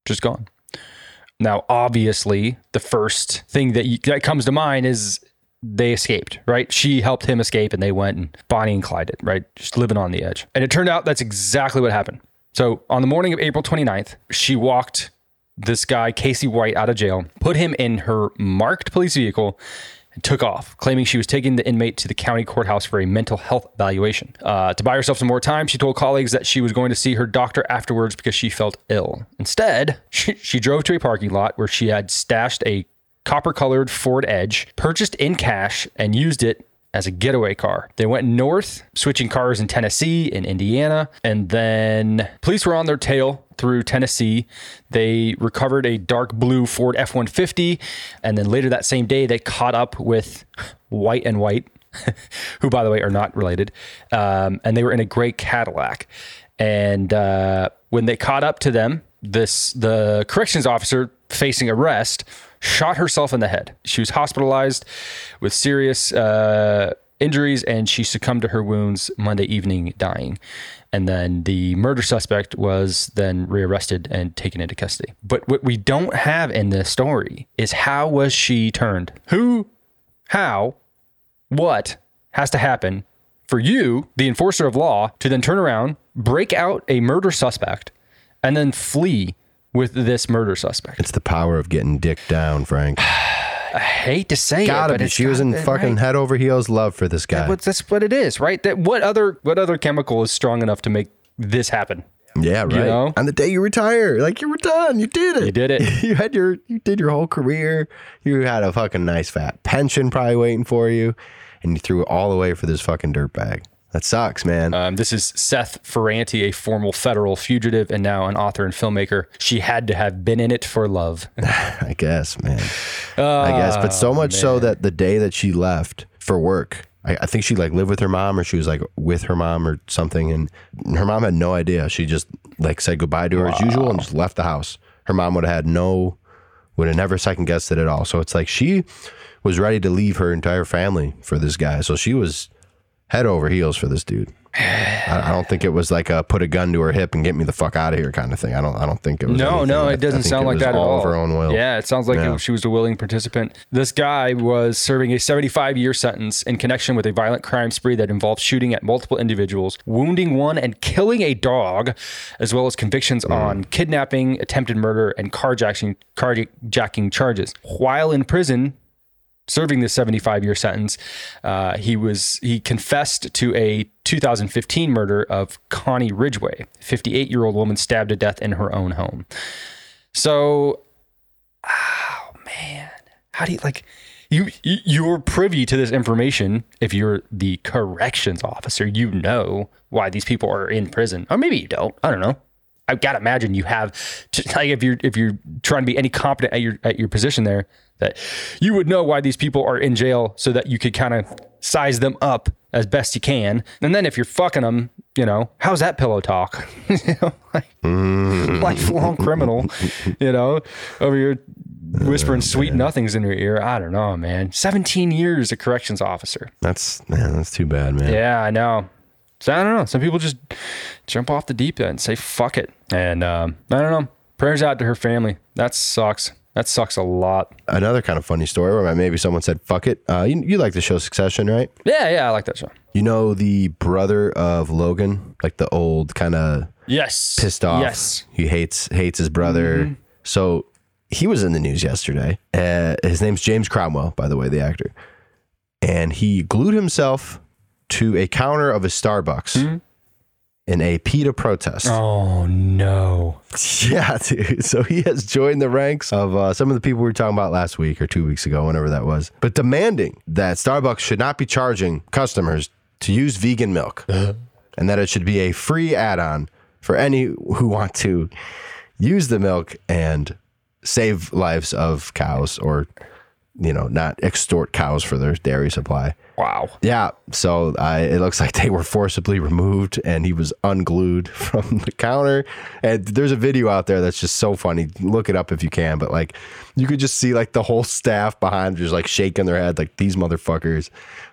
S1: just gone. Now, obviously, the first thing that you, that comes to mind is they escaped, right? She helped him escape, and they went and Bonnie and Clyde it, right? Just living on the edge. And it turned out that's exactly what happened. So on the morning of April 29th, she walked this guy, Casey White, out of jail, put him in her marked police vehicle, and took off, claiming she was taking the inmate to the county courthouse for a mental health evaluation. Uh, to buy herself some more time, she told colleagues that she was going to see her doctor afterwards because she felt ill. Instead, she, she drove to a parking lot where she had stashed a copper colored Ford Edge, purchased in cash, and used it as a getaway car. They went north, switching cars in Tennessee and Indiana, and then police were on their tail through Tennessee. They recovered a dark blue Ford F 150, and then later that same day, they caught up with White and White. Who, by the way, are not related, um, and they were in a gray Cadillac. And uh, when they caught up to them, this the corrections officer facing arrest shot herself in the head. She was hospitalized with serious uh, injuries and she succumbed to her wounds Monday evening, dying. And then the murder suspect was then rearrested and taken into custody. But what we don't have in this story is how was she turned? Who, how, what has to happen for you, the enforcer of law, to then turn around, break out a murder suspect, and then flee with this murder suspect?
S2: It's the power of getting dick down, Frank.
S1: I hate to say
S2: Gotta
S1: it, but
S2: be.
S1: it's
S2: She was in fucking
S1: right?
S2: head over heels love for this guy.
S1: But that's what it is, right? That what other what other chemical is strong enough to make this happen?
S2: Yeah, right.
S1: know?
S2: On the day you retire, like you were done, you did it.
S1: You did it.
S2: you had your, you did your whole career. You had a fucking nice fat pension probably waiting for you, and you threw it all away for this fucking dirt bag. That sucks, man.
S1: Um, this is Seth Ferranti, a former federal fugitive and now an author and filmmaker. She had to have been in it for love.
S2: I guess, man. I guess, but so much so that the day that she left for work, I, I think she like lived with her mom, or she was like with her mom or something, and her mom had no idea. She just like said goodbye to her as usual and just left the house. Her mom would have had no, would have never second guessed it at all. So it's like she was ready to leave her entire family for this guy. So she was head over heels for this dude. I, I don't think it was like a put a gun to her hip and get me the fuck out of here kind of thing. I don't. I don't think it was.
S1: No,
S2: anything.
S1: no,
S2: I-
S1: it doesn't sound
S2: it
S1: like that at
S2: all of her own will.
S1: Yeah, it sounds like
S2: Yeah.
S1: it- she was a willing participant. This guy was serving a 75 year sentence in connection with a violent crime spree that involved shooting at multiple individuals, wounding one, and killing a dog, as well as convictions
S2: Hmm.
S1: on kidnapping, attempted murder, and carjacking, carjacking charges. While in prison, serving this 75 year sentence, uh, he was he confessed to a 2015 murder of Connie Ridgeway, 58 year old woman stabbed to death in her own home. So, oh man, how do you like? You- you're privy to this information. If you're the corrections officer, you know why these people are in prison, or maybe you don't. I don't know. I've got to imagine you have, just like if you're if you're trying to be any competent at your at your position there, that you would know why these people are in jail, so that you could kind of size them up as best you can. And then if you're fucking them, you know, how's that pillow talk? you know, like mm. lifelong criminal, you know, over here whispering oh, sweet nothings in your ear. I don't know, man. 17 years a corrections officer.
S2: That's man, that's too bad, man.
S1: Yeah, I know. So I don't know. Some people just jump off the deep end and say fuck it. And um, I don't know. Prayers out to her family. That sucks. That sucks a lot.
S2: Another kind of funny story where maybe someone said "fuck it." Uh, you, you like the show Succession, right?
S1: Yeah, yeah, I like that show.
S2: You know the brother of Logan, like the old kind of
S1: Yes.
S2: pissed off.
S1: Yes.
S2: He hates hates his brother. So he was in the news yesterday. Uh, his name's James Cromwell, by the way, the actor. And he glued himself to a counter of a Starbucks in a PETA protest.
S1: Oh no.
S2: Yeah, dude. So he has joined the ranks of uh, some of the people we were talking about last week or two weeks ago, whenever that was, but demanding that Starbucks should not be charging customers to use vegan milk and that it should be a free add on for any who want to use the milk and save lives of cows or, you know, not extort cows for their dairy supply.
S1: Wow.
S2: Yeah, so I, it looks like they were forcibly removed, and he was unglued from the counter. And there's a video out there that's just so funny. Look it up if you can. But like, you could just see like the whole staff behind just like shaking their head, like these motherfuckers.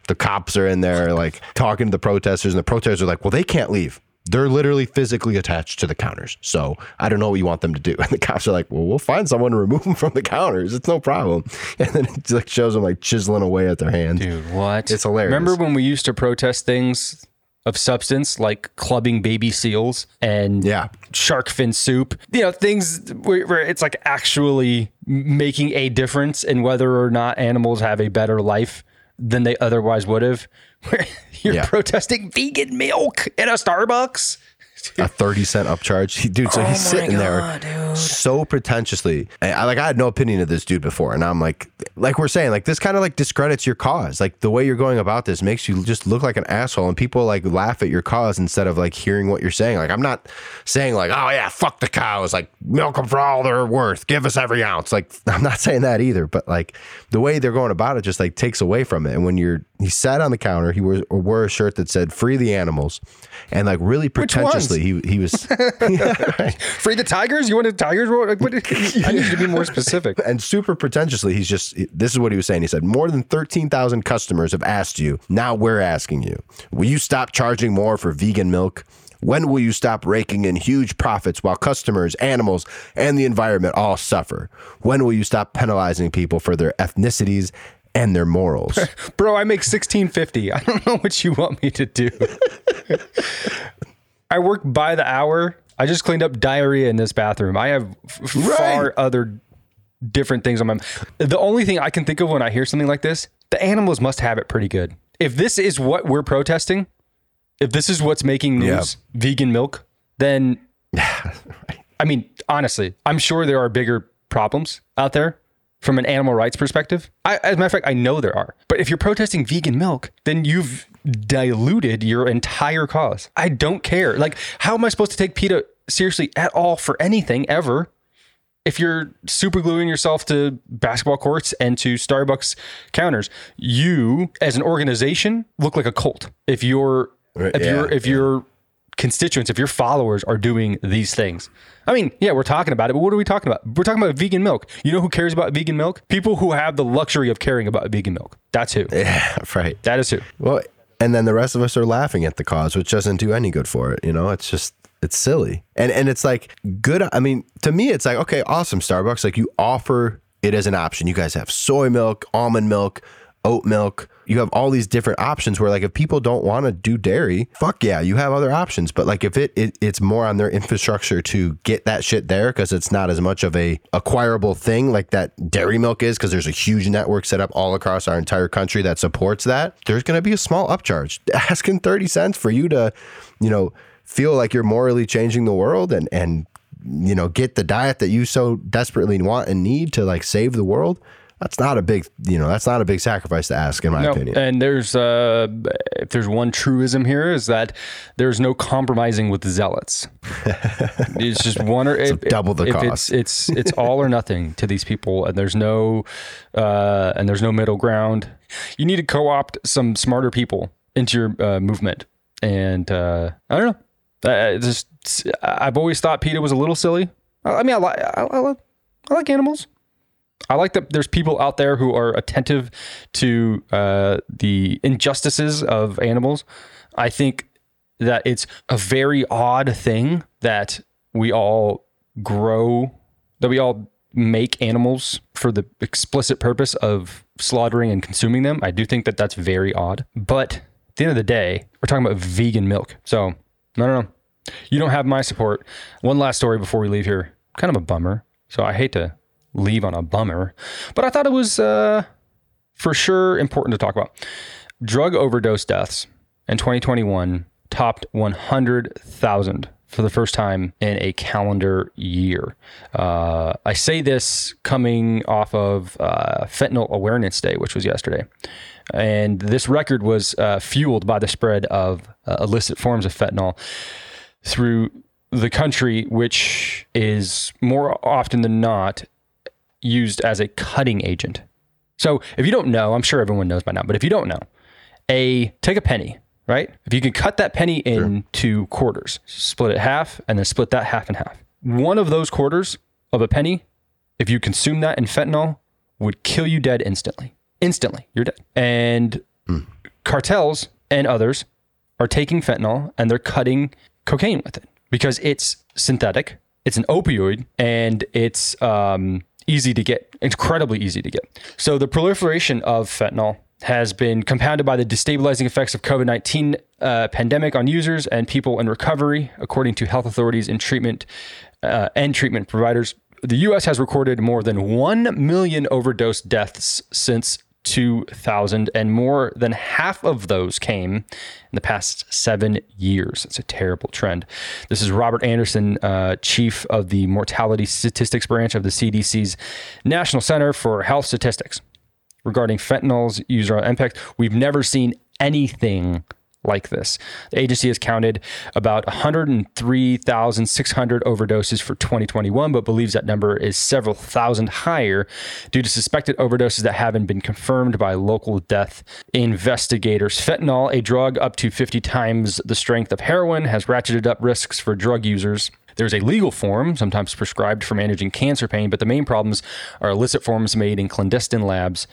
S2: The cops are in there, like talking to the protesters, and the protesters are like, "Well, they can't leave." They're literally physically attached to the counters. So I don't know what you want them to do. And the cops are like, well, we'll find someone to remove them from the counters. It's no problem. And then it like shows them like chiseling away at their hands.
S1: Dude, what?
S2: It's hilarious.
S1: Remember when we used to protest things of substance like clubbing baby seals and
S2: Yeah.
S1: shark fin soup? You know, things where, where it's like actually making a difference in whether or not animals have a better life than they otherwise would have. Where you're
S2: Yeah.
S1: protesting vegan milk in a Starbucks.
S2: a 30 cent upcharge. Dude, so he's
S1: Oh my
S2: sitting
S1: God,
S2: there so pretentiously. And I like I had no opinion of this dude before. And I'm like, like we're saying, like this kind of like discredits your cause. Like the way you're going about this makes you just look like an asshole and people like laugh at your cause instead of like hearing what you're saying. Like I'm not saying like, oh yeah, fuck the cows, like milk them for all they're worth. Give us every ounce. Like I'm not saying that either, but like the way they're going about it just like takes away from it. And when you're he sat on the counter, he wore, wore a shirt that said free the animals and like really
S1: ones?
S2: Pretentiously he he was
S1: Free the tigers? You want the tigers? What, what, I need to be more specific.
S2: and super pretentiously he's just this is what he was saying he said more than 13,000 customers have asked you now we're asking you will you stop charging more for vegan milk when will you stop raking in huge profits while customers animals and the environment all suffer when will you stop penalizing people for their ethnicities and their morals
S1: Bro, I make sixteen fifty. I don't know what you want me to do. I work by the hour. I just cleaned up diarrhea in this bathroom. I have f- far other different things on my. The only thing I can think of when I hear something like this, the animals must have it pretty good. If this is what we're protesting, if this is what's making news, vegan milk, then I mean, honestly, I'm sure there are bigger problems out there from an animal rights perspective. I, as a matter of fact, I know there are. But if you're protesting vegan milk, then you've diluted your entire cause. I don't care. Like, how am I supposed to take PETA seriously at all for anything ever? If you're super gluing yourself to basketball courts and to Starbucks counters, you as an organization look like a cult. If you're if
S2: Yeah,
S1: you're if your constituents, if your followers are doing these things. I mean, yeah, we're talking about it, but what are we talking about? We're talking about vegan milk. You know who cares about vegan milk? People who have the luxury of caring about vegan milk. That's who.
S2: Yeah, right.
S1: That is who.
S2: Well, and then the rest of us are laughing at the cause, which doesn't do any good for it. You know, it's just it's silly. And and it's like good. I mean, to me, it's like okay, awesome, Starbucks. Like you offer it as an option. You guys have soy milk, almond milk, oat milk. You have all these different options where like if people don't want to do dairy, fuck yeah, you have other options. But like if it, it it's more on their infrastructure to get that shit there because it's not as much of a acquirable thing like that dairy milk is because there's a huge network set up all across our entire country that supports that. There's going to be a small upcharge. Asking 30 cents for you to, you know, feel like you're morally changing the world and and you know, get the diet that you so desperately want and need to like save the world. That's not a big, you know, that's not a big sacrifice to ask, in my
S1: No,
S2: opinion.
S1: and there's uh, if there's one truism here is that there's no compromising with zealots. it's just one or if,
S2: double the
S1: if
S2: cost.
S1: It's it's it's all or nothing to these people, and there's no uh, and there's no middle ground. You need to co-opt some smarter people into your uh, movement, and uh, I don't know. Uh, just I've always thought PETA was a little silly. I I mean, I like I, I, like I like animals. I like that there's people out there who are attentive to uh, the injustices of animals. I think that it's a very odd thing that we all grow, that we all make animals for the explicit purpose of slaughtering and consuming them. I do think that that's very odd. But at the end of the day, we're talking about vegan milk. So, no, no, no. You don't have my support. One last story before we leave here. Kind of a bummer. So I hate to leave on a bummer, but I thought it was uh, for sure important to talk about. Drug overdose deaths in 2021 topped 100,000 for the first time in a calendar year. Uh, I say this coming off of uh, Fentanyl Awareness Day, which was yesterday. And this record was uh, fueled by the spread of uh, illicit forms of fentanyl through the country, which is more often than not used as a cutting agent. So if you don't know, I'm sure everyone knows by now, but if you don't know, a take a penny, right? If you can cut that penny into quarters, split it half, and then split that half in half. One of those quarters of a penny, if you consume that in fentanyl, would kill you dead instantly. Instantly, you're dead. And cartels and others are taking fentanyl and they're cutting cocaine with it because it's synthetic, it's an opioid, and it's um, easy to get, incredibly easy to get. So the proliferation of fentanyl has been compounded by the destabilizing effects of COVID 19 uh, pandemic on users and people in recovery, according to health authorities and treatment uh, and treatment providers. The U.S. has recorded more than 1 million overdose deaths since 2000, and more than half of those came in the past seven years. It's a terrible trend. This is Robert Anderson, uh, chief of the Mortality Statistics Branch of the CDC's National Center for Health Statistics. Regarding fentanyl's user impact, we've never seen anything like this. The agency has counted about 103,600 overdoses for 2021, but believes that number is several thousand higher due to suspected overdoses that haven't been confirmed by local death investigators. Fentanyl, a drug up to 50 times the strength of heroin, has ratcheted up risks for drug users. There's a legal form, sometimes prescribed for managing cancer pain, but the main problems are illicit forms made in clandestine labs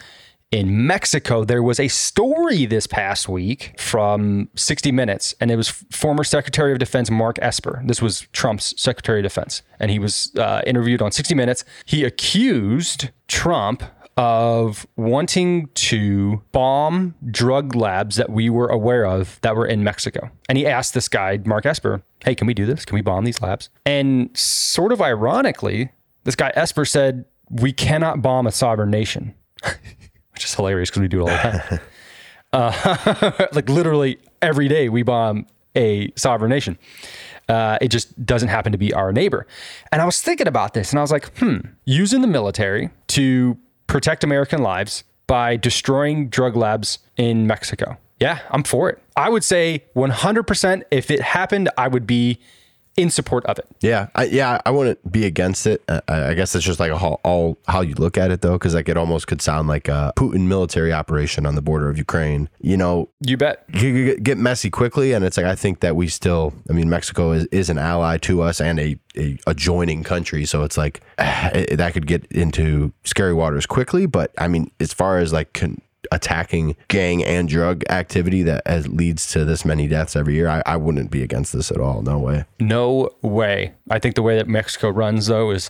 S1: in Mexico, there was a story this past week from 60 Minutes, and it was former Secretary of Defense Mark Esper. This was Trump's Secretary of Defense, and he was uh, interviewed on 60 Minutes. He accused Trump of wanting to bomb drug labs that we were aware of that were in Mexico. And he asked this guy, Mark Esper, hey, can we do this? Can we bomb these labs? And sort of ironically, this guy Esper said, we cannot bomb a sovereign nation, which is hilarious because we do it all the time. uh, like literally every day we bomb a sovereign nation. Uh, it just doesn't happen to be our neighbor. And I was thinking about this and I was like, hmm, using the military to protect American lives by destroying drug labs in Mexico. Yeah, I'm for it. I would say 100% if it happened, I would be in support of it.
S2: Yeah, I, yeah, I wouldn't be against it. I, I guess it's just like a how, all how you look at it though, because like it almost could sound like a Putin military operation on the border of Ukraine. You know,
S1: You bet.
S2: you get- messy quickly, and it's like I think that we still. I mean, Mexico is, is an ally to us and a, a adjoining country, so it's like eh, that could get into scary waters quickly. But I mean, as far as like con- attacking gang and drug activity that has, leads to this many deaths every year, I, I wouldn't be against this at all. No way.
S1: No way. I think the way that Mexico runs, though, is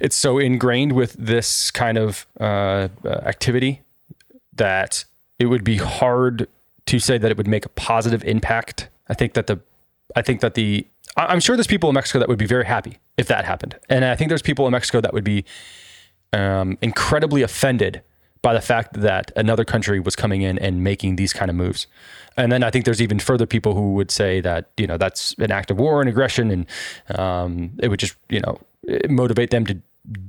S1: it's so ingrained with this kind of uh, uh, activity that it would be hard to say that it would make a positive impact. I think that the, I think that the, I'm sure there's people in Mexico that would be very happy if that happened, and I think there's people in Mexico that would be um, incredibly offended by the fact that another country was coming in and making these kind of moves. And then I think there's even further people who would say that you know that's an act of war and aggression, and um, it would just you know motivate them to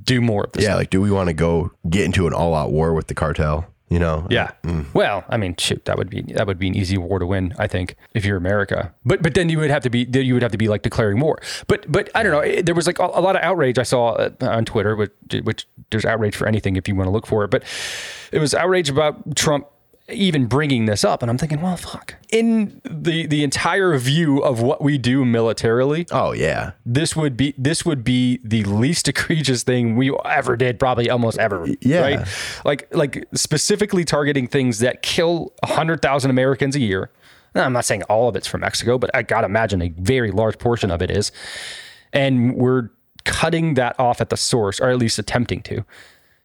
S1: do more of this.
S2: Yeah, like, do we want to go get into an all-out war with the cartel? You know?
S1: Yeah. Well, I mean, shoot, that would be that would be an easy war to win, I think, if you're America. But but then you would have to be you would have to be like declaring war. But but I don't know. There was like a, a lot of outrage I saw uh, on Twitter, which which there's outrage for anything if you want to look for it. But it was outrage about Trump even bringing this up, and I'm thinking, well, fuck. In the the entire view of what we do militarily,
S2: Oh yeah.
S1: this would be this would be the least egregious thing we ever did, probably almost ever.
S2: Yeah.
S1: Right. Like like specifically targeting things that kill hundred thousand Americans a year. Now, I'm not saying all of it's from Mexico, but I gotta imagine a very large portion of it is. And we're cutting that off at the source, or at least attempting to,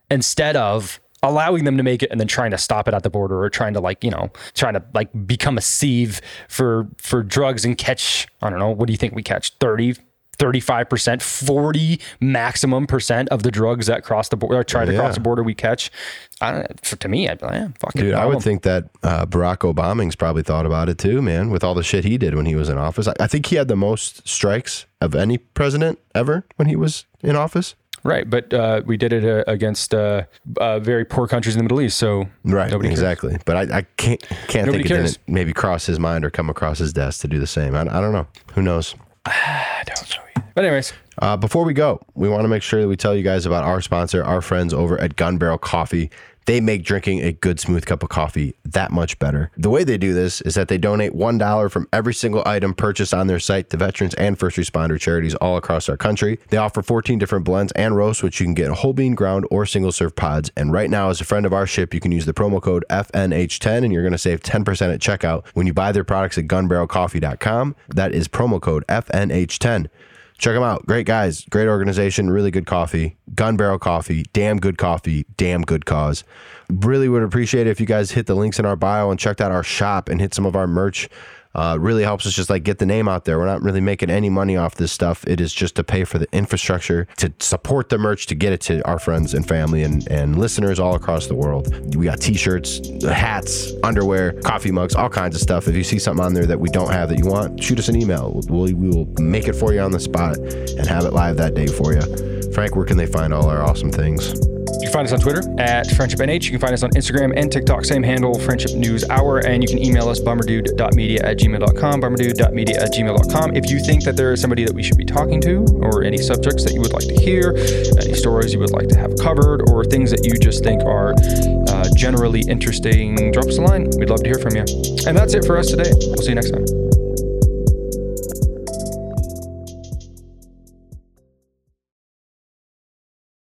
S1: instead of allowing them to make it and then trying to stop it at the border or trying to like you know trying to like become a sieve for for drugs and catch i don't know what do you think we catch 30 35% 40 maximum percent of the drugs that cross the border or try to
S2: Yeah.
S1: cross the border we catch i don't for, to me i'd be like yeah, fuck it,
S2: Dude, I would think that uh, Barack Obama's probably thought about it too, man, with all the shit he did when he was in office. I, I think he had the most strikes of any president ever when he was in office.
S1: Right but uh, we did it uh, against uh, uh, very poor countries in the middle east so
S2: Right,
S1: nobody cares.
S2: exactly. But I, I can't can't
S1: Nobody
S2: think it didn't maybe cross his mind or come across his desk to do the same. I, I don't know. Who knows?
S1: I don't know either. but anyways
S2: Uh, before we go, we want to make sure that we tell you guys about our sponsor, our friends over at Gun Barrel Coffee. They make drinking a good, smooth cup of coffee that much better. The way they do this is that they donate $1 from every single item purchased on their site to veterans and first responder charities all across our country. They offer 14 different blends and roasts, which you can get whole bean, ground, or single serve pods. And right now, as a friend of our ship, you can use the promo code FNH10 and you're going to save 10% at checkout when you buy their products at gunbarrelcoffee.com. That is promo code FNH10. Check them out. Great guys, great organization, really good coffee. Gun Barrel Coffee, damn good coffee, damn good cause. Really would appreciate it if you guys hit the links in our bio and checked out our shop and hit some of our merch. Uh, really helps us just like get the name out there. We're not really making any money off this stuff. It is just to pay for the infrastructure, to support the merch, to get it to our friends and family and, and listeners all across the world. We got t-shirts, hats, underwear, coffee mugs, all kinds of stuff. If you see something on there that we don't have that you want, shoot us an email. We'll, we will make it for you on the spot and have it live that day for you. Frank, where can they find all our awesome things?
S1: You can find us on Twitter at Friendship NH. You can find us on Instagram and TikTok, same handle, Friendship News Hour. And you can email us bummerdude.media at gmail.com, bummerdude.media at gmail.com. If you think that there is somebody that we should be talking to, or any subjects that you would like to hear, any stories you would like to have covered, or things that you just think are uh, generally interesting, drop us a line. We'd love to hear from you. And that's it for us today. We'll see you next time.